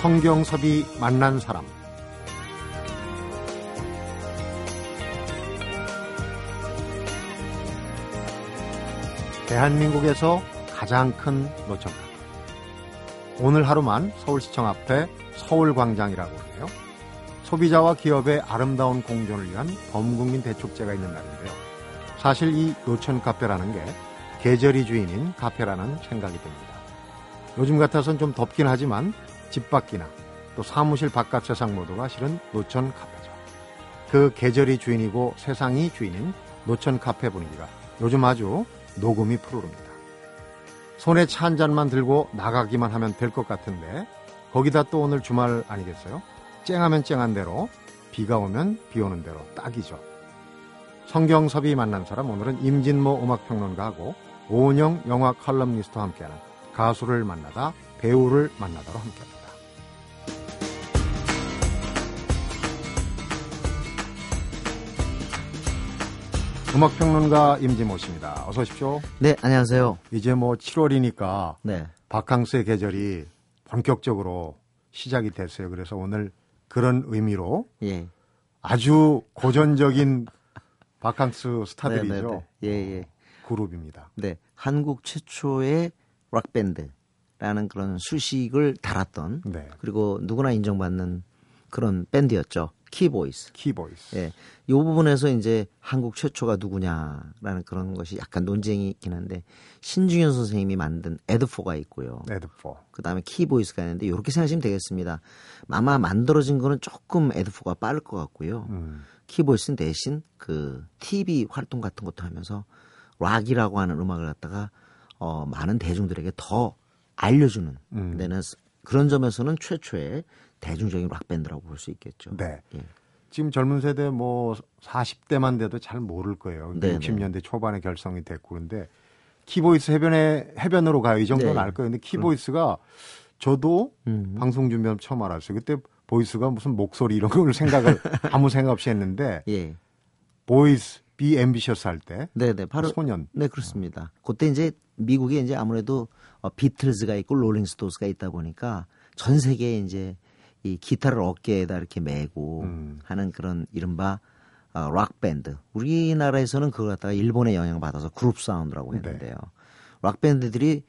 성경섭이 만난 사람 대한민국에서 가장 큰 카페 오늘 하루만 서울시청 앞에 서울광장이라고 하네요. 소비자와 기업의 아름다운 공존을 위한 범국민 대축제가 있는 날인데요. 사실 이 노천 카페라는 게 계절이 주인인 카페라는 생각이 듭니다. 요즘 같아선 좀 덥긴 하지만 집 밖이나 또 사무실 바깥 세상 모두가 실은 노천 카페죠. 그 계절이 주인이고 세상이 주인인 노천 카페 분위기가 요즘 아주 녹음이 푸르릅니다. 손에 차 한 잔만 들고 나가기만 하면 될 것 같은데 거기다 또 오늘 주말 아니겠어요? 쨍하면 쨍한 대로 비가 오면 비 오는 대로 딱이죠. 성경섭이 만난 사람 오늘은 임진모 음악평론가하고 오은영 영화 칼럼니스트와 함께하는 가수를 만나다 배우를 만나다로 함께합니다. 음악평론가 임진모 씨입니다. 어서 오십시오. 네, 안녕하세요. 이제 뭐 7월이니까 네. 바캉스의 계절이 본격적으로 시작이 됐어요. 그래서 오늘 그런 의미로 예. 아주 고전적인 바캉스 스타들이죠. 네, 네, 네. 예, 예. 그룹입니다. 네. 한국 최초의 락 밴드라는 그런 수식을 달았던 네. 그리고 누구나 인정받는 그런 밴드였죠. 키보이스. 키보이스. 예. 이 부분에서 이제 한국 최초가 누구냐라는 그런 것이 약간 논쟁이 있긴 한데 신중현 선생님이 만든 에드포가 있고요. 에드포. 그다음에 키보이스가 있는데 이렇게 생각하시면 되겠습니다. 아마 만들어진 거는 조금 에드포가 빠를 것 같고요. 음. 키보이스 대신 그 TV 활동 같은 것도 하면서 락이라고 하는 음악을 갖다가 어 많은 대중들에게 더 알려주는 음. 데는 그런 점에서는 최초의 대중적인 락 밴드라고 볼 수 있겠죠. 네. 예. 지금 젊은 세대 뭐 40대만 돼도 잘 모를 거예요. 네, 60년대 초반에 결성이 됐고 그런데 키보이스 해변에 해변으로 가요. 이 정도는 네. 알 거예요. 근데 키보이스가 저도 음. 방송 준비하면 처음 알았어요. 그때 보이스가 무슨 목소리 이런 걸 생각을 아무 생각 없이 했는데 예. Boys be ambitious 할 때 네, 네. 바로 소년 네, 그렇습니다. 그때 이제 미국에 이제 아무래도 어, 비틀즈가 있고 롤링스톤스가 있다 보니까 전 세계에 이제 이 기타를 어깨에다 이렇게 메고 음. 하는 그런 이른바 어, 락 밴드. 우리나라에서는 그걸 갖다가 일본의 영향을 받아서 그룹 사운드라고 했는데요. 락 밴드들이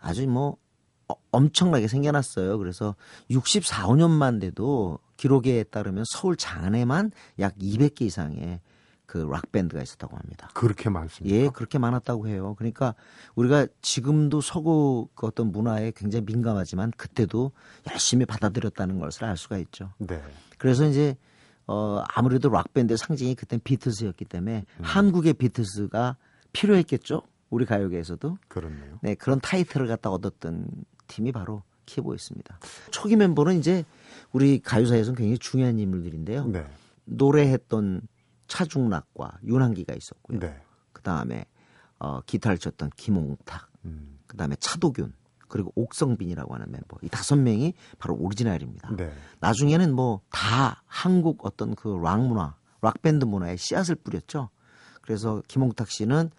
아주 뭐 어, 엄청나게 생겨났어요. 그래서 64, 5년만 돼도 기록에 따르면 서울 장안에만 약 200개 이상의 그락 밴드가 있었다고 합니다. 그렇게 많습니다. 예, 그렇게 많았다고 해요. 그러니까 우리가 지금도 서구 그 어떤 문화에 굉장히 민감하지만 그때도 열심히 받아들였다는 것을 알 수가 있죠. 네. 그래서 이제 어 아무래도 락 밴드의 상징이 그땐 비트스였기 때문에 음. 한국의 비트스가 필요했겠죠. 우리 가요계에서도. 그렇네요. 네, 그런 타이틀을 갖다 얻었던 팀이 바로 키보였습니다. 초기 멤버는 이제 우리 가요사에서는 굉장히 중요한 인물들인데요. 네. 노래했던 차중락과 윤한기가 있었고요. 네. 그 다음에 어, 기타를 쳤던 김홍탁, 음. 그 다음에 차도균, 그리고 옥성빈이라고 하는 멤버. 이 다섯 명이 바로 오리지널입니다. 네. 나중에는 뭐 다 한국 어떤 그 락 문화, 락 밴드 문화에 씨앗을 뿌렸죠. 그래서 김홍탁 씨는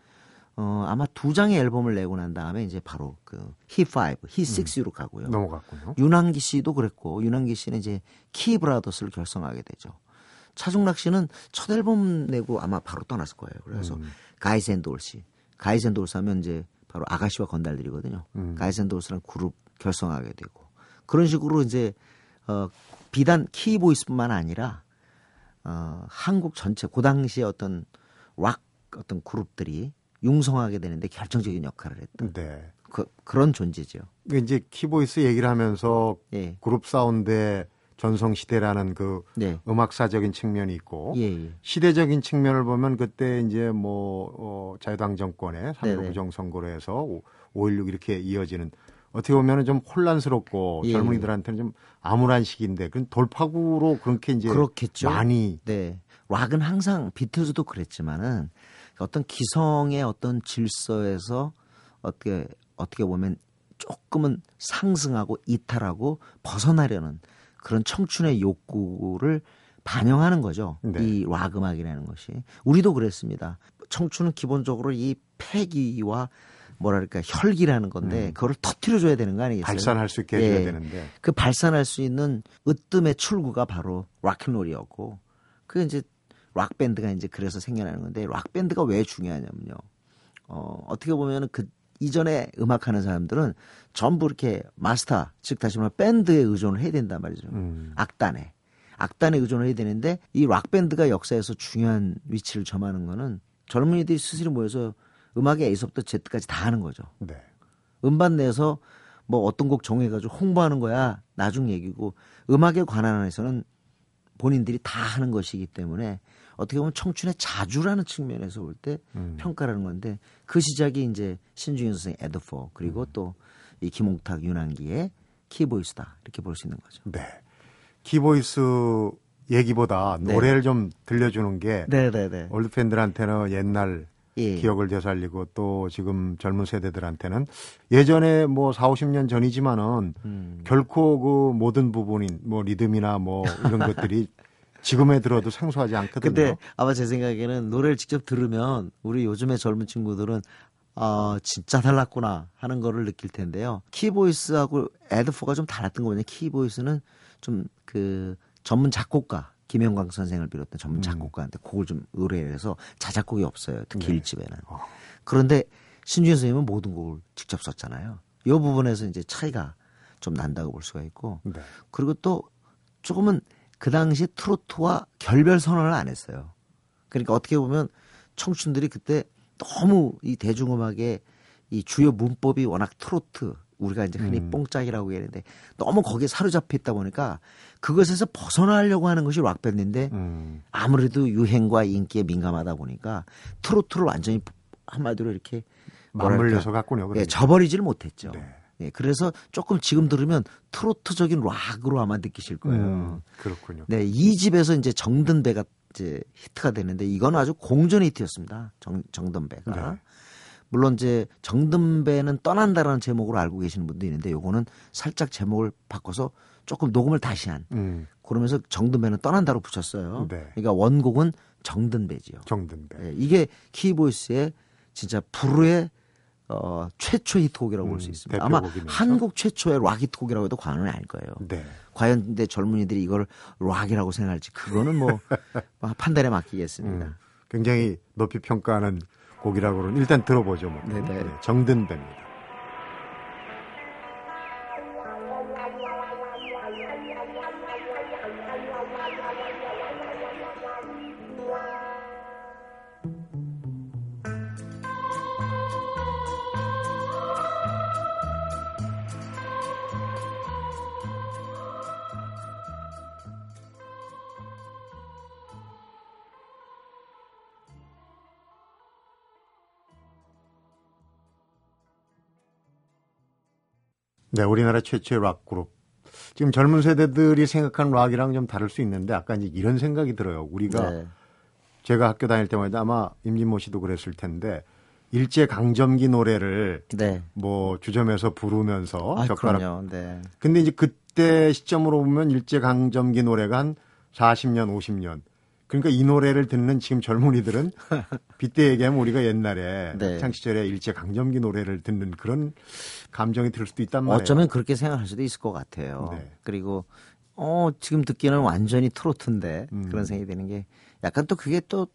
어, 아마 두 장의 앨범을 내고 난 다음에 이제 바로 그 He5, He6로 가고요. 넘어갔군요. 윤항기 씨도 그랬고 윤항기 씨는 이제 키 브라더스를 결성하게 되죠. 차중락 씨는 첫 앨범 내고 아마 바로 떠났을 거예요. 그래서 음. 가이센돌씨, 가이센돌스 하면 이제 바로 아가씨와 건달들이거든요. 음. Guys and Dolls라는 그룹 결성하게 되고 그런 식으로 이제 어 비단 키보이스뿐만 아니라 어 한국 전체 그 당시에 어떤 락 어떤 그룹들이 융성하게 되는데 결정적인 역할을 했던 네. 그, 그런 존재죠. 그 이제 키보이스 얘기를 하면서 예. 그룹 사운드의 전성 시대라는 그 네. 음악사적인 측면이 있고 예, 예. 시대적인 측면을 보면 그때 이제 뭐 어, 자유당 정권의 3.15 네네. 부정 선거로 해서 5.16 이렇게 이어지는 어떻게 보면은 좀 혼란스럽고 예, 젊은이들한테는 좀 암울한 시기인데 그 돌파구로 그렇게 이제 그렇겠죠. 많이 네. 락은 항상 비틀즈도 그랬지만은 어떤 기성의 어떤 질서에서 어떻게 어떻게 보면 조금은 상승하고 이탈하고 벗어나려는 그런 청춘의 욕구를 반영하는 거죠. 네. 이락 음악이라는 것이. 우리도 그랬습니다. 청춘은 기본적으로 이 패기와 뭐랄까 혈기라는 건데 음. 그거를 터트려줘야 되는 거 아니겠어요? 발산할 수 있게 해줘야 예. 되는데. 그 발산할 수 있는 으뜸의 출구가 바로 락앤롤이었고 그 이제 락 밴드가 이제 그래서 생겨나는 건데 락 밴드가 왜 중요하냐면요. 어 어떻게 보면은 그 이전에 음악하는 사람들은 전부 이렇게 마스터 즉 다시 말해 밴드에 의존을 해야 된단 말이죠. 음. 악단에 악단에 의존을 해야 되는데 이 락 밴드가 역사에서 중요한 위치를 점하는 거는 젊은이들이 스스로 모여서 음악의 A서부터 Z까지 다 하는 거죠. 네. 음반 내서 뭐 어떤 곡 정해가지고 홍보하는 거야 나중 얘기고 음악에 관한 한에서는 본인들이 다 하는 것이기 때문에 어떻게 보면 청춘의 자주라는 측면에서 볼때 음. 평가라는 건데 그 시작이 이제 신중현 선생 에드포 그리고 또이 김홍탁 윤한기의 키보이스다 이렇게 볼 수 있는 거죠. 네. 키보이스 얘기보다 네. 노래를 좀 들려주는 게 네네네. 올드 팬들한테는 옛날 예. 기억을 되살리고 또 지금 젊은 세대들한테는 예전에 뭐 4, 50년 전이지만은 음. 결코 그 모든 부분인 뭐 리듬이나 뭐 이런 것들이 지금에 들어도 생소하지 않거든요. 근데 아마 제 생각에는 노래를 직접 들으면 우리 요즘의 젊은 친구들은 아 진짜 달랐구나 하는 거를 느낄 텐데요. 키보이스하고 에드포가 좀 달랐던 거 뭐냐? 키보이스는 좀 그 전문 작곡가 김영광 선생을 비롯한 전문 작곡가한테 곡을 좀 의뢰를 해서 자작곡이 없어요. 특히 네. 일집에는 어. 그런데 신주현 선생님은 모든 곡을 직접 썼잖아요. 이 부분에서 이제 차이가 좀 난다고 볼 수가 있고 네. 그리고 또 조금은 그 당시 트로트와 결별 선언을 안 했어요. 그러니까 어떻게 보면 청춘들이 그때 너무 이 대중음악의 이 주요 문법이 워낙 트로트 우리가 이제 흔히 음. 뽕짝이라고 얘기하는데 너무 거기에 사로잡혀 있다 보니까 그것에서 벗어나려고 하는 것이 락밴드인데 음. 아무래도 유행과 인기에 민감하다 보니까 트로트를 완전히 한마디로 이렇게 맞물려서 갔군요. 예, 그러니까. 저버리지를 못했죠. 네. 예, 그래서 조금 지금 들으면 트로트적인 락으로 아마 느끼실 거예요. 음, 그렇군요. 네, 이 집에서 이제 정든배가 이제 히트가 되는데 이건 아주 공전 히트였습니다. 정, 정든배가. 네. 물론 이제 정든배는 떠난다라는 제목으로 알고 계시는 분도 있는데 요거는 살짝 제목을 바꿔서 조금 녹음을 다시 한 음, 그러면서 정든배는 떠난다로 붙였어요. 네. 그러니까 원곡은 정든배지요. 정든배. 예, 이게 키보이스의 진짜 불후의 어, 최초 히트곡이라고 볼수 음, 있습니다. 아마 대표곡이면서. 한국 최초의 락 히트곡이라고 해도 과언은 아닐 거예요. 네. 과연 근데 젊은이들이 이걸 락이라고 생각할지 그거는 뭐 판단에 맡기겠습니다. 음, 굉장히 높이 평가하는 곡이라고는 일단 들어보죠. 뭐. 네네. 네, 정든배입니다. 네, 우리나라 최초의 락 그룹. 지금 젊은 세대들이 생각하는 락이랑 좀 다를 수 있는데 아까 이제 이런 생각이 들어요. 우리가 네. 제가 학교 다닐 때마다 아마 임진모 씨도 그랬을 텐데 일제 강점기 노래를 네. 뭐 주점에서 부르면서 아, 젓가락. 그럼요. 네. 근데 이제 그때 시점으로 보면 일제 강점기 노래가 한 40년, 50년. 그러니까 이 노래를 듣는 지금 젊은이들은 빗대 얘기하면 우리가 옛날에 네. 학창 시절에 일제 강점기 노래를 듣는 그런 감정이 들 수도 있단 말이에요. 어쩌면 그렇게 생각할 수도 있을 것 같아요. 네. 그리고 어 지금 듣기에는 완전히 트로트인데 음. 그런 생각이 드는 게 약간 또 그게 또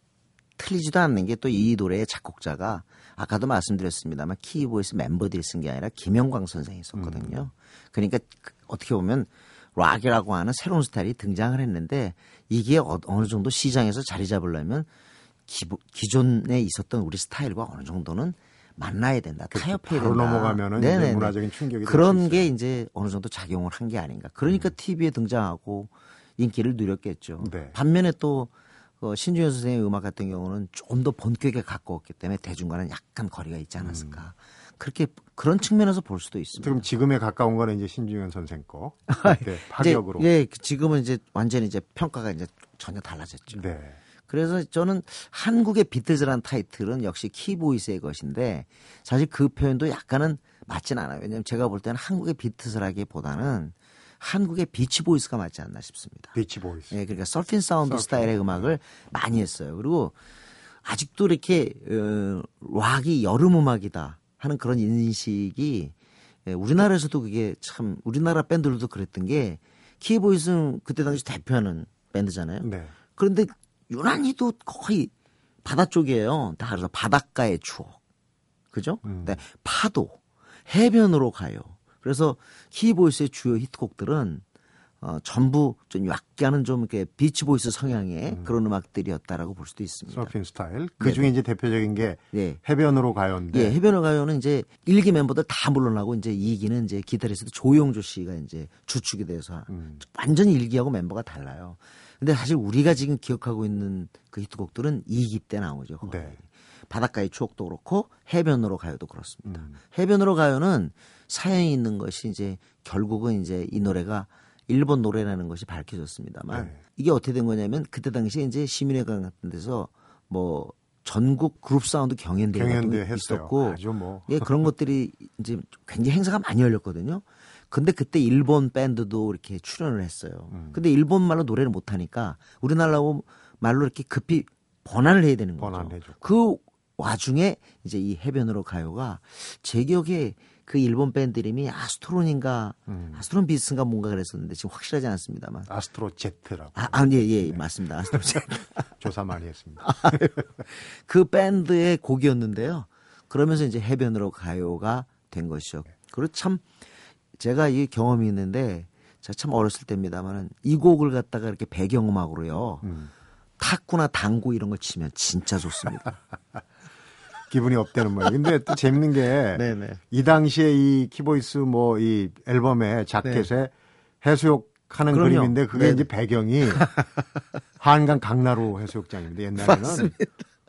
틀리지도 않는 게 또 이 노래의 작곡자가 아까도 말씀드렸습니다만 키보이스 멤버들이 쓴 게 아니라 김영광 선생이 썼거든요. 그러니까 그- 어떻게 보면 락이라고 하는 새로운 스타일이 등장을 했는데 이게 어, 느 정도 시장에서 자리 잡으려면 기보, 기존에 있었던 우리 스타일과 어느 정도는 만나야 된다. 타협해야 바로 된다. 넘어가면은 네네네. 문화적인 충격이 그런. 게 이제 어느 정도 작용을 한 게 아닌가. 그러니까 TV에 등장하고 인기를 누렸겠죠. 네. 반면에 또 어, 신주현 선생의 음악 같은 경우는 좀 더 본격에 가까웠기 때문에 대중과는 약간 거리가 있지 않았을까. 그렇게 그런 측면에서 볼 수도 있습니다. 지금 지금에 가까운 거는 이제 신중현 선생 거. 네, 이제, 파격으로. 예, 지금은 이제 완전히 이제 평가가 이제 전혀 달라졌죠. 네. 그래서 저는 한국의 비틀즈라는 타이틀은 역시 키보이스의 것인데 사실 그 표현도 약간은 맞진 않아요. 왜냐하면 제가 볼 때는 한국의 비틀즈라기보다는 한국의 비치보이스가 맞지 않나 싶습니다. 비치 보이스. 예, 그러니까 서핑 사운드 서핑. 스타일의 음악을 많이 했어요. 그리고 아직도 이렇게 어, 락이 여름 음악이다 하는 그런 인식이 예, 우리나라에서도 그게 참 우리나라 밴드들도 그랬던 게 키보이스는 그때 당시 대표하는 밴드잖아요. 네. 그런데 유난히도 거의 바다 쪽이에요. 다 그래서 바닷가의 추억. 그죠? 음. 네. 파도, 해변으로 가요. 그래서 키보이스의 주요 히트곡들은 어, 전부 좀 약간은 좀 이렇게 비치 보이스 성향의 그런 음악들이었다라고 볼 수도 있습니다. 서핑 스타일. 그 중에 이제 대표적인 게 예. 해변으로 가요인데 예, 해변으로 가요는 이제 일기 멤버들 다 물러나고 이제 2기는 이제 기타리스트 조영조 씨가 이제 주축이 돼서 음. 완전히 일기하고 멤버가 달라요. 근데 사실 우리가 지금 기억하고 있는 그 히트곡들은 2기 때 나오죠. 거의. 네. 바닷가의 추억도 그렇고 해변으로 가요도 그렇습니다. 음. 해변으로 가요는 사연이 있는 것이 이제 결국은 이제 이 노래가 일본 노래라는 것이 밝혀졌습니다만 네. 이게 어떻게 된 거냐면 그때 당시에 이제 시민회관 같은 데서 뭐 전국 그룹 사운드 경연대회 같은 경연대 게 했어요. 있었고 아주 뭐 예, 그런 것들이 이제 굉장히 행사가 많이 열렸거든요. 근데 그때 일본 밴드도 이렇게 출연을 했어요. 음. 근데 일본 말로 노래를 못 하니까 우리나라 말로 이렇게 급히 번안을 해야 되는 거죠. 번안해줬고. 그 와중에 이제 이 해변으로 가요가 제 기억에 그 일본 밴드 이름이 아스트론인가 음. 아스트론 비스인가 뭔가 그랬었는데 지금 확실하지 않습니다만. 아스트로 제트라고 아, 아 예, 예, 맞습니다. 아스트론. 조사 많이 했습니다. 그 밴드의 곡이었는데요. 그러면서 이제 해변으로 가요가 된 것이죠. 그리고 참 제가 이 경험이 있는데 제가 참 어렸을 때입니다만은 이 곡을 갖다가 이렇게 배경음악으로요. 음. 탁구나 당구 이런 걸 치면 진짜 좋습니다. 기분이 up되는 모양. 근데 또 재밌는 게 네네. 이 당시에 이 키보이스 뭐 이 앨범의 자켓에 해수욕 하는 네. 그럼요. 그림인데 그게 네네. 이제 배경이 한강 강나루 해수욕장입니다. 옛날에는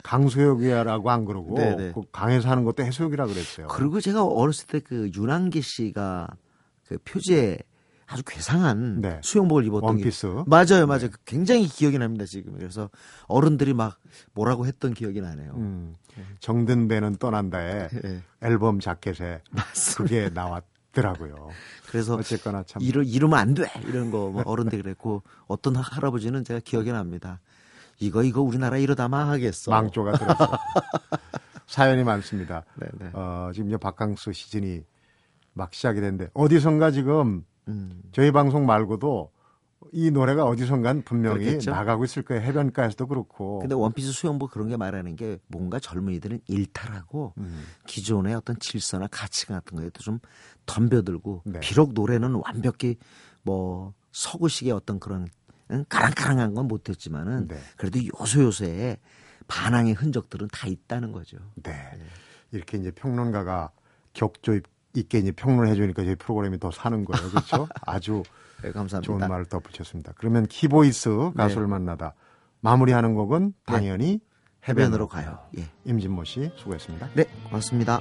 강수욕이라고 안 그러고. 그 강에서 하는 것도 해수욕이라 그랬어요. 그리고 제가 어렸을 때그 윤한기 씨가 그 표지에 아주 괴상한 네. 수영복을 입었던 원피스. 게 맞아요, 맞아요. 굉장히 기억이 납니다 지금. 그래서 어른들이 막 뭐라고 했던 기억이 나네요. 음, 정든 배는 떠난다에 예. 앨범 자켓에 그게 나왔더라고요. 그래서 어쨌거나 참 이러, 이러면 안 돼! 이런 거 뭐 어른들이 그랬고 어떤 할아버지는 제가 기억이 납니다. 이거 이거 우리나라 이러다 망하겠어. 망조가 들어서 사연이 많습니다. 네네. 어, 지금 이제 바캉스 시즌이 막 시작이 됐는데 어디선가 지금 음. 저희 방송 말고도 이 노래가 어디선간 분명히 그렇겠죠. 나가고 있을 거예요. 해변가에서도 그렇고. 근데 원피스 수영복 그런 게 말하는 게 뭔가 젊은이들은 일탈하고 음, 기존의 어떤 질서나 가치 같은 거에도 좀 덤벼들고 네. 비록 노래는 완벽히 뭐 서구식의 어떤 그런 응? 까랑까랑한 건 못했지만은 네. 그래도 요소 요소에 반항의 흔적들은 다 있다는 거죠. 네. 이렇게 이제 평론가가 격조 있 게 이제 평론해 주니까 저희 프로그램이 더 사는 거예요. 그렇죠? 아주 네, 감사합니다. 좋은 말을 덧붙였습니다. 그러면 키보이스 가수를 만나다 마무리하는 곡은 당연히 해변으로 가요. 예. 임진모 씨 수고했습니다. 네, 고맙습니다.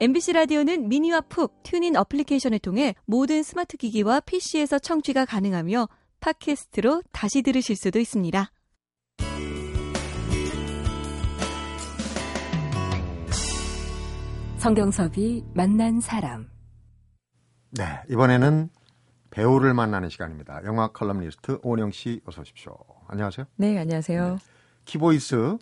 MBC 라디오는 미니와 푹 TuneIn 어플리케이션을 통해 모든 스마트 기기와 PC에서 청취가 가능하며 팟캐스트로 다시 들으실 수도 있습니다. 성경섭이 만난 사람. 네, 이번에는 배우를 만나는 시간입니다. 영화 컬럼니스트 오은영 씨 어서 오십시오. 안녕하세요. 네, 안녕하세요. 키보이스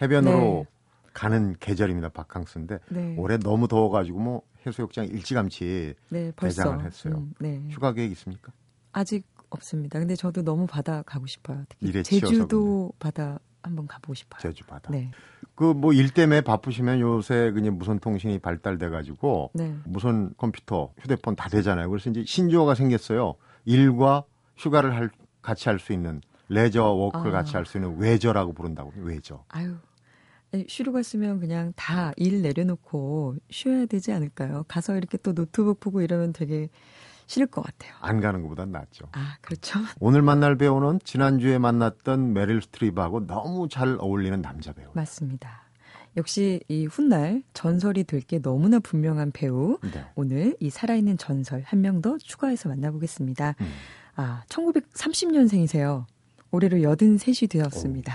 해변으로 네. 가는 계절입니다. 바캉스인데 네. 올해 너무 더워가지고 뭐 해수욕장 일찌감치 네, 벌써. 대장을 했어요. 음, 네. 휴가 계획 있습니까? 아직 없습니다. 근데 저도 너무 바다 가고 싶어요. 특히 제주도 바다 한번 가보고 싶어요. 제주 바다. 네. 그뭐 일 때문에 바쁘시면 요새 그냥 무선 통신이 발달돼 가지고 네. 무선 컴퓨터, 휴대폰 다 되잖아요. 그래서 이제 신조어가 생겼어요. 일과 휴가를 할, 같이 할 수 있는 레저 work를 아. 같이 할 수 있는 weisure라고 부른다고 weisure. 아유. 아니, 쉬러 갔으면 그냥 다 일 내려놓고 쉬어야 되지 않을까요? 가서 이렇게 또 노트북 보고 이러면 되게 싫을 것 같아요. 안 가는 것보단 낫죠. 아, 그렇죠. 오늘 만날 배우는 지난주에 만났던 메릴 스트립하고 너무 잘 어울리는 남자 배우. 맞습니다. 역시 이 훗날 전설이 될 게 너무나 분명한 배우. 네. 오늘 이 살아있는 전설 한 명 더 추가해서 만나보겠습니다. 음. 아, 1930년생이세요. 올해로 83이 되었습니다.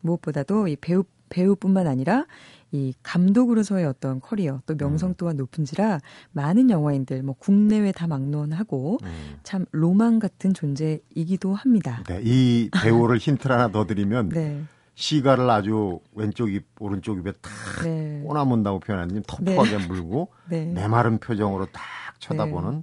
무엇보다도 이 배우, 배우뿐만 아니라 이 감독으로서의 어떤 커리어 또 명성 음. 또한 높은지라 많은 영화인들 뭐 국내외 다 막론하고 음. 참 로망 같은 존재이기도 합니다. 네, 이 배우를 힌트를 하나 더 드리면 네. 시가를 아주 왼쪽 입, 오른쪽 입에 탁 네. 꼬나문다고 표현하는 터프하게 물고 네. 메마른 표정으로 딱 쳐다보는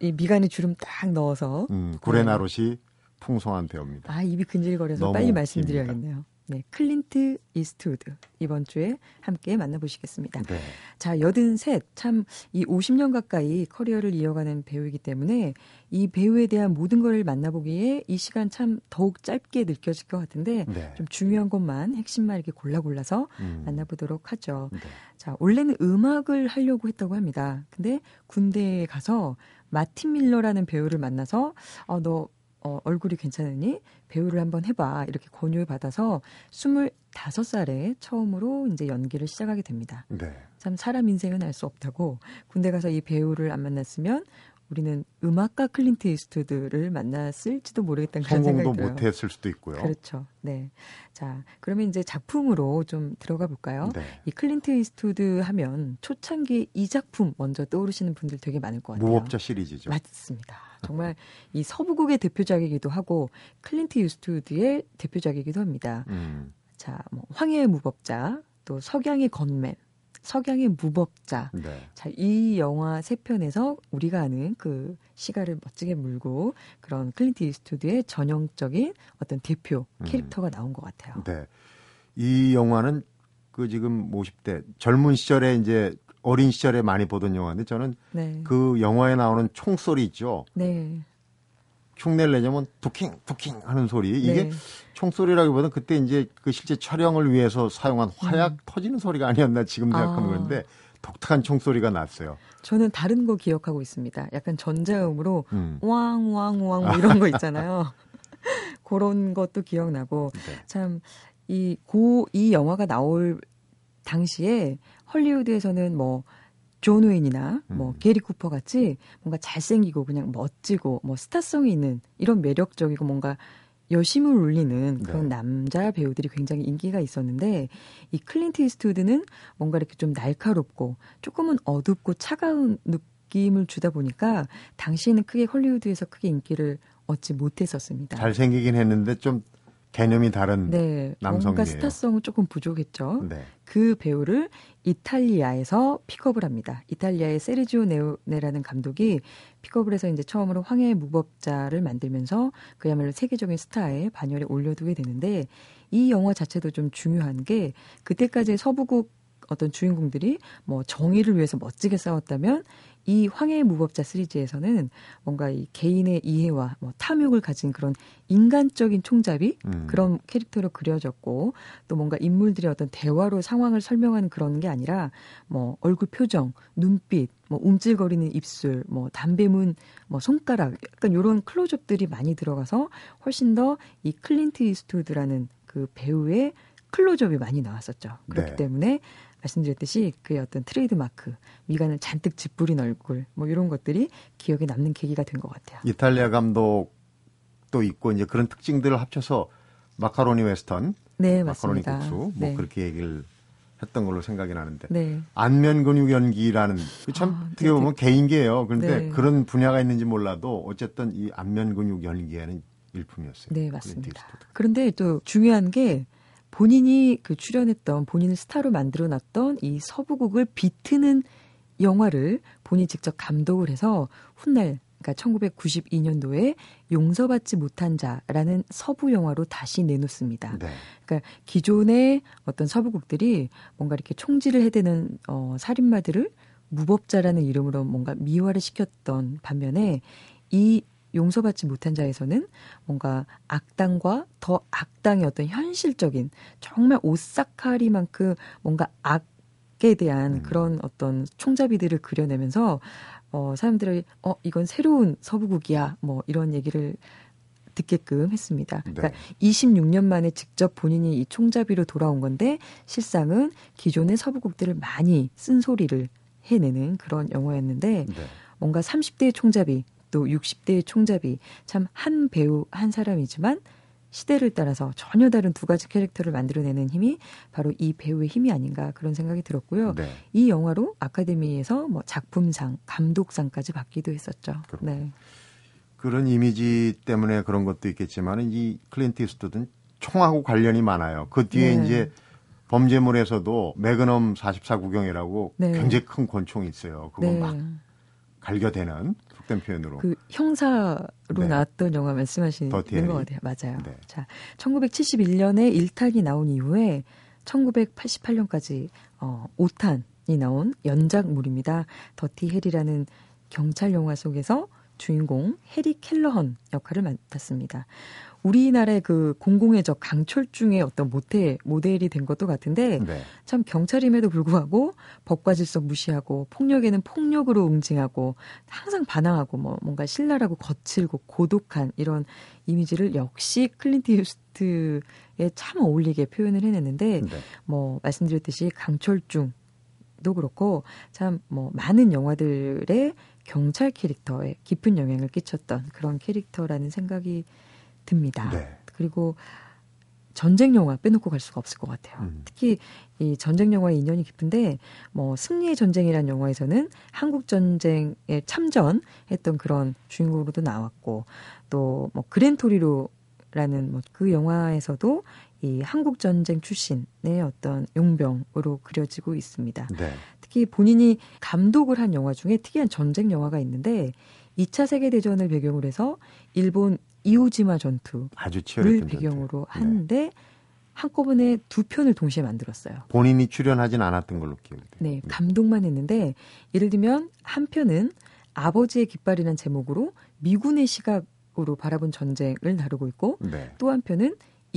이 미간에 주름 딱 넣어서 음, 구레나룻이 풍성한 배우입니다. 아, 입이 근질거려서 빨리 말씀드려야겠네요. 네, 클린트 이스트우드 이번 주에 함께 만나보시겠습니다. 네. 자, 여든 셋, 참, 이 50년 가까이 커리어를 이어가는 배우이기 때문에 이 배우에 대한 모든 걸 만나보기에 이 시간 참 더욱 짧게 느껴질 것 같은데 네. 좀 중요한 것만 핵심만 이렇게 골라 골라서 음. 만나보도록 하죠. 네. 자, 원래는 음악을 하려고 했다고 합니다. 근데 군대에 가서 마틴 밀러라는 배우를 만나서 어, 너 어, 얼굴이 괜찮으니 배우를 한번 해봐 이렇게 권유를 받아서 25살에 처음으로 이제 연기를 시작하게 됩니다. 네. 참 사람 인생은 알 수 없다고 군대 가서 이 배우를 안 만났으면 우리는 음악가 클린트 이스트우드를 만났을지도 모르겠다는 그런 성공도 생각이 들어요. 못했을 수도 있고요. 그렇죠. 네. 자, 그러면 이제 작품으로 좀 들어가 볼까요? 네. 이 클린트 이스트우드 하면 초창기 이 작품 먼저 떠오르시는 분들 되게 많을 것 같아요. 무법자 시리즈죠. 맞습니다. 정말 이 서부극의 대표작이기도 하고 클린트 이스트우드의 대표작이기도 합니다. 음. 자, 뭐 황야의 무법자, 또 석양의 건맨, 석양의 무법자. 네. 자, 이 영화 세 편에서 우리가 아는 그 시가를 멋지게 물고 그런 클린트 이스트우드의 전형적인 어떤 대표 음. 캐릭터가 나온 것 같아요. 네. 이 영화는 그 지금 50대 젊은 시절에 이제 어린 시절에 많이 보던 영화인데 저는 네. 그 영화에 나오는 총소리 있죠. 네. 흉내를 내냐면 두킹 두킹 하는 소리 이게 네. 총소리라기보다는 그때 이제 그 실제 촬영을 위해서 사용한 화약 터지는 소리가 아니었나 지금 생각하는 음. 아. 건데 독특한 총소리가 났어요. 저는 다른 거 기억하고 있습니다. 약간 전자음으로 음. 왕왕왕 뭐 이런 거 있잖아요. 그런 것도 기억나고 네. 참이고이 영화가 나올 당시에 헐리우드에서는 뭐 존 웨인이나 뭐 음. 게리 쿠퍼 같이 뭔가 잘생기고 그냥 멋지고 뭐 스타성이 있는 이런 매력적이고 뭔가 여심을 울리는 그런 네. 남자 배우들이 굉장히 인기가 있었는데 이 클린트 이스트우드는 뭔가 이렇게 좀 날카롭고 조금은 어둡고 차가운 느낌을 주다 보니까 당시에는 크게 헐리우드에서 크게 인기를 얻지 못했었습니다. 잘생기긴 했는데 좀 개념이 다른 네, 뭔가 남성이에요. 스타성은 조금 부족했죠. 네. 그 배우를 이탈리아에서 픽업을 합니다. 이탈리아의 세르지오 레오네라는 감독이 픽업을 해서 이제 처음으로 황야의 무법자를 만들면서 그야말로 세계적인 스타에 반열에 올려두게 되는데 이 영화 자체도 좀 중요한 게 그때까지의 서부국 어떤 주인공들이 뭐 정의를 위해서 멋지게 싸웠다면 이 황해의 무법자 시리즈에서는 뭔가 이 개인의 이해와 뭐 탐욕을 가진 그런 인간적인 총잡이 음. 그런 캐릭터로 그려졌고 또 뭔가 인물들의 어떤 대화로 상황을 설명하는 그런 게 아니라 뭐 얼굴 표정, 눈빛, 뭐 움찔거리는 입술, 뭐 담배문, 뭐 손가락 약간 이런 클로즈업들이 많이 들어가서 훨씬 더 이 클린트 이스트우드라는 그 배우의 클로즈업이 많이 나왔었죠. 그렇기 네. 때문에 말씀드렸듯이 그의 어떤 트레이드 마크, 미간을 잔뜩 찌푸린 얼굴, 뭐 이런 것들이 기억에 남는 계기가 된 것 같아요. 이탈리아 감독도 있고 이제 그런 특징들을 합쳐서 마카로니 웨스턴, 네, 마카로니 맞습니다. 국수 뭐 네. 그렇게 얘기를 했던 걸로 생각이 나는데 네. 안면 근육 연기라는 그참 아, 어떻게 보면 개인기예요. 그런데 네. 그런 분야가 있는지 몰라도 어쨌든 이 안면 근육 연기에는 일품이었어요. 네, 맞습니다. 그런데 또 중요한 게 본인이 그 출연했던 본인을 스타로 만들어 놨던 이 서부국을 비트는 영화를 본인이 직접 감독을 해서 훗날 그러니까 1992년도에 용서받지 못한 자라는 서부 영화로 다시 내놓습니다. 네. 그러니까 기존의 어떤 서부국들이 뭔가 이렇게 총질을 해대는 어, 살인마들을 무법자라는 이름으로 뭔가 미화를 시켰던 반면에 이 용서받지 못한 자에서는 뭔가 악당과 더 악당의 어떤 현실적인 정말 오싹하리만큼 뭔가 악에 대한 음. 그런 어떤 총잡이들을 그려내면서 어 사람들이 어 이건 새로운 서부국이야 뭐 이런 얘기를 듣게끔 했습니다. 네. 그러니까 26년 만에 직접 본인이 이 총잡이로 돌아온 건데 실상은 기존의 서부국들을 많이 쓴소리를 해내는 그런 영화였는데 네. 뭔가 30대의 총잡이 또 60대의 총잡이 참 한 배우 한 사람이지만 시대를 따라서 전혀 다른 두 가지 캐릭터를 만들어내는 힘이 바로 이 배우의 힘이 아닌가 그런 생각이 들었고요. 네. 이 영화로 아카데미에서 뭐 작품상, 감독상까지 받기도 했었죠. 그렇군요. 네. 그런 이미지 때문에 그런 것도 있겠지만 이 클린트 이스트우드는 총하고 관련이 많아요. 그 뒤에 네. 이제 범죄물에서도 매그넘 44구경이라고 네. 굉장히 큰 권총이 있어요. 그거 네. 막 갈겨대는 속된 표현으로. 그 형사로 네. 나왔던 영화 말씀하시는. 것 같아요. 맞아요. 네. 자, 1971년에 1탄이 나온 이후에 1988년까지 어, 5탄이 나온 연작물입니다. 더티 해리라는 경찰 영화 속에서 주인공 해리 켈러헌 역할을 맡았습니다. 우리나라의 그 공공의 적 강철중의 어떤 모델, 모델이 된 것도 같은데 네. 참 경찰임에도 불구하고 법과 질서 무시하고 폭력에는 폭력으로 응징하고 항상 반항하고 뭐 뭔가 신랄하고 거칠고 고독한 이런 이미지를 역시 클린트 이스트우드에 참 어울리게 표현을 해냈는데 네. 뭐 말씀드렸듯이 강철중도 그렇고 참 뭐 많은 영화들의 경찰 캐릭터에 깊은 영향을 끼쳤던 그런 캐릭터라는 생각이 듭니다. 네. 그리고 전쟁 영화 빼놓고 갈 수가 없을 것 같아요. 음. 특히 이 전쟁 영화의 인연이 깊은데 뭐 승리의 전쟁이라는 영화에서는 한국 전쟁에 참전했던 그런 주인공으로도 나왔고 또 뭐 그랜토리로라는 뭐 그 영화에서도 이 한국 전쟁 출신의 어떤 용병으로 그려지고 있습니다. 네. 특히 본인이 감독을 한 영화 중에 특이한 전쟁 영화가 있는데 2차 세계 대전을 배경으로 해서 일본 이오지마 전투 아주 를 치열했던 배경으로 전투. 네. 하는데 한꺼번에 두 편을 동시에 만들었어요. 본인이 출연하진 않았던 걸로 기억이 돼요. 네, 감독만 했는데 예를 들면 한 편은 아버지의 깃발이라는 제목으로 미군의 시각으로 바라본 전쟁을 다루고 있고 네. 또 한편은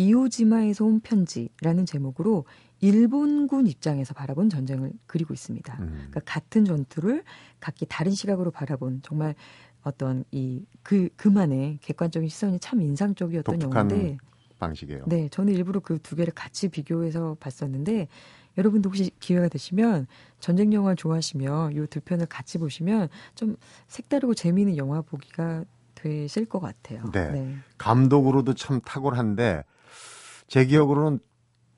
이오지마에서 온 편지라는 제목으로 일본군 입장에서 바라본 전쟁을 그리고 있습니다. 음. 그러니까 같은 전투를 각기 다른 시각으로 바라본 정말 어떤 이 그 그만의 객관적인 시선이 참 인상적이었던 영화인데 방식이에요. 네, 저는 일부러 그 두 개를 같이 비교해서 봤었는데 여러분도 혹시 기회가 되시면 전쟁 영화 좋아하시면 이 두 편을 같이 보시면 좀 색다르고 재미있는 영화 보기가 되실 것 같아요. 네. 감독으로도 참 탁월한데 제 기억으로는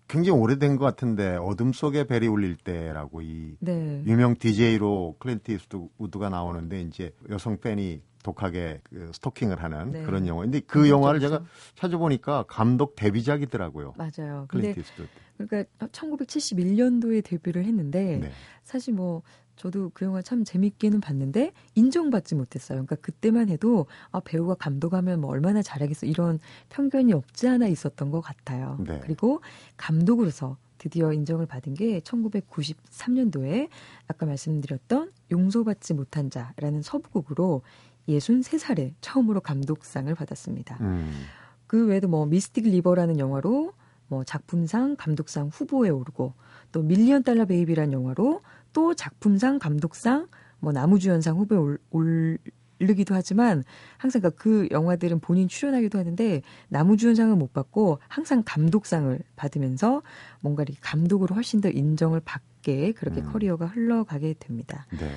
굉장히 오래된 것 같은데 어둠 속에 벨이 울릴 때라고 이 네. 유명 DJ로 클린트 이스트우드가 나오는데 이제 여성 팬이 독하게 그 스토킹을 하는 네. 그런 영화인데 그 영화를 제가 찾아보니까 감독 데뷔작이더라고요. 맞아요. 근데 클린트 이스트우드. 그러니까 1971년도에 데뷔를 했는데 네. 사실 뭐 저도 그 영화 참 재밌기는 봤는데 인정받지 못했어요. 그러니까 그때만 해도 아 배우가 감독하면 뭐 얼마나 잘하겠어 이런 편견이 없지 않아 있었던 것 같아요. 네. 그리고 감독으로서 드디어 인정을 받은 게 1993년도에 아까 말씀드렸던 용서받지 못한 자라는 서부극으로 63살에 처음으로 감독상을 받았습니다. 음. 그 외에도 뭐 미스틱 리버라는 영화로 뭐 작품상 감독상 후보에 오르고 또 밀리언 달러 베이비라는 영화로 또 작품상 감독상 뭐 남우주연상 후보에 올, 오르기도 하지만 항상 그러니까 그 영화들은 본인 출연하기도 하는데 남우주연상은 못 받고 항상 감독상을 받으면서 뭔가 이렇게 감독으로 훨씬 더 인정을 받게 그렇게 음. 커리어가 흘러가게 됩니다. 네.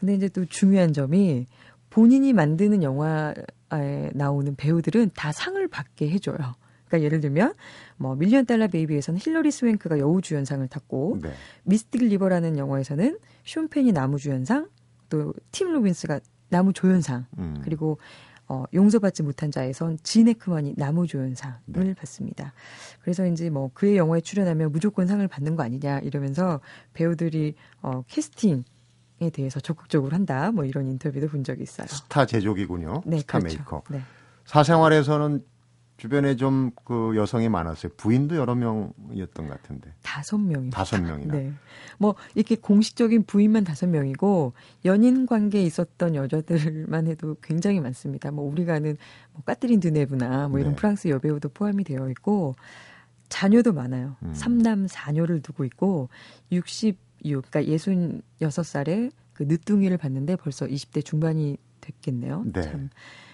근데 이제 또 중요한 점이 본인이 만드는 영화에 나오는 배우들은 다 상을 받게 해줘요. 그러니까 예를 들면 뭐 밀리언 달러 베이비에서는 힐러리 스웬크가 여우주연상을 탔고 네. 미스틱 리버라는 영화에서는 숀 펜이 남우주연상 또 팀 로빈스가 남우조연상 음. 그리고 어, 용서받지 못한 자에선 진 해크만이 남우조연상을 네. 받습니다. 그래서 이제 뭐 그의 영화에 출연하면 무조건 상을 받는 거 아니냐 이러면서 배우들이 어, 캐스팅 협상에 대해서 적극적으로 한다. 뭐 이런 인터뷰도 본 적이 있어요. 스타 제조기군요. 네, 스타 그렇죠. 메이커. 네. 사생활에서는 주변에 좀 그 여성이 많았어요. 부인도 여러 명이었던 것 같은데. 다섯 명입니다. 다섯 명이나. 네. 뭐 이렇게 공식적인 부인만 다섯 명이고 연인 관계에 있었던 여자들만 해도 굉장히 많습니다. 뭐 우리가 아는 뭐 까트린 드네브나 뭐 이런 네. 프랑스 여배우도 포함이 되어 있고 자녀도 많아요. 음. 삼남 사녀를 두고 있고 66 그러니까 66살에 그 늦둥이를 봤는데 벌써 20대 중반이 됐겠네요. 네. 참.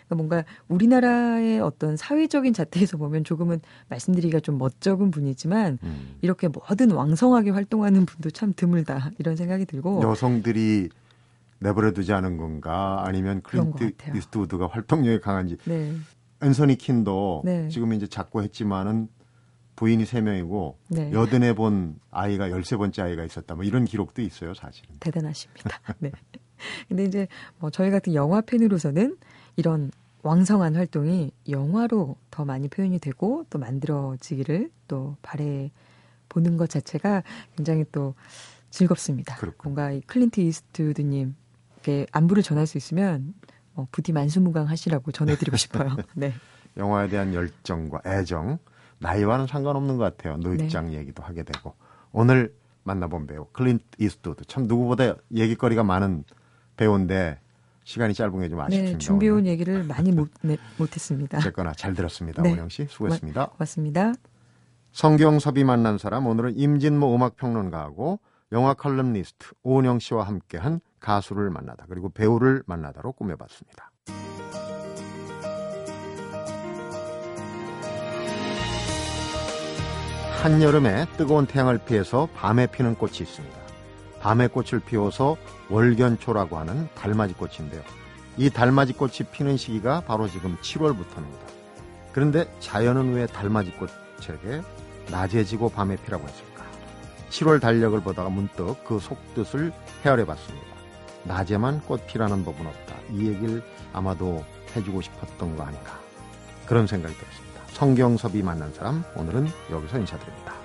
그러니까 뭔가 우리나라의 어떤 사회적인 잣대에서 보면 조금은 말씀드리기가 좀 멋쩍은 분이지만 음. 이렇게 뭐든 왕성하게 활동하는 분도 참 드물다 이런 생각이 들고 여성들이 내버려두지 않은 건가 아니면 클린트. 이스트우드가 활동력이 강한지 네, 앤서니 퀸도 네. 지금 이제 작고 했지만은 부인이 세명이고 네. 여든에 본 아이가 열세 번째 아이가 있었다. 뭐 이런 기록도 있어요, 사실은. 대단하십니다. 네. 근데 이제 뭐 저희 같은 영화 팬으로서는 이런 왕성한 활동이 영화로 더 많이 표현이 되고 또 만들어지기를 또 바래 보는 것 자체가 굉장히 또 즐겁습니다. 그렇군요. 뭔가 이 클린트 이스트우드님께 안부를 전할 수 있으면 어, 부디 만수무강 하시라고 전해드리고 싶어요. 네. 영화에 대한 열정과 애정, 나이와는 상관없는 것 같아요. 노익장 네. 얘기도 하게 되고. 오늘 만나본 배우 클린트 이스트우드 참 누구보다 얘기거리가 많은 배우인데 시간이 짧은 게 좀 아쉽습니다. 네, 준비해온 얘기를 많이 못, 네, 못했습니다. 어쨌거나 잘 들었습니다. 네. 원영 씨 수고했습니다. 고 맙습니다. 성경섭이 만난 사람 오늘은 임진모 음악평론가하고 영화 칼럼니스트 오은영 씨와 함께한 가수를 만나다 그리고 배우를 만나다로 꾸며봤습니다. 한여름에 뜨거운 태양을 피해서 밤에 피는 꽃이 있습니다. 밤에 꽃을 피워서 월견초라고 하는 달맞이 꽃인데요. 이 달맞이 꽃이 피는 시기가 바로 지금 7월부터입니다. 그런데 자연은 왜 달맞이 꽃에게 낮에 지고 밤에 피라고 했을까? 7월 달력을 보다가 문득 그 속뜻을 헤아려 봤습니다. 낮에만 꽃 피라는 법은 없다. 이 얘기를 아마도 해주고 싶었던 거 아닌가. 그런 생각이 들었습니다. 성경섭이 만난 사람, 오늘은 여기서 인사드립니다.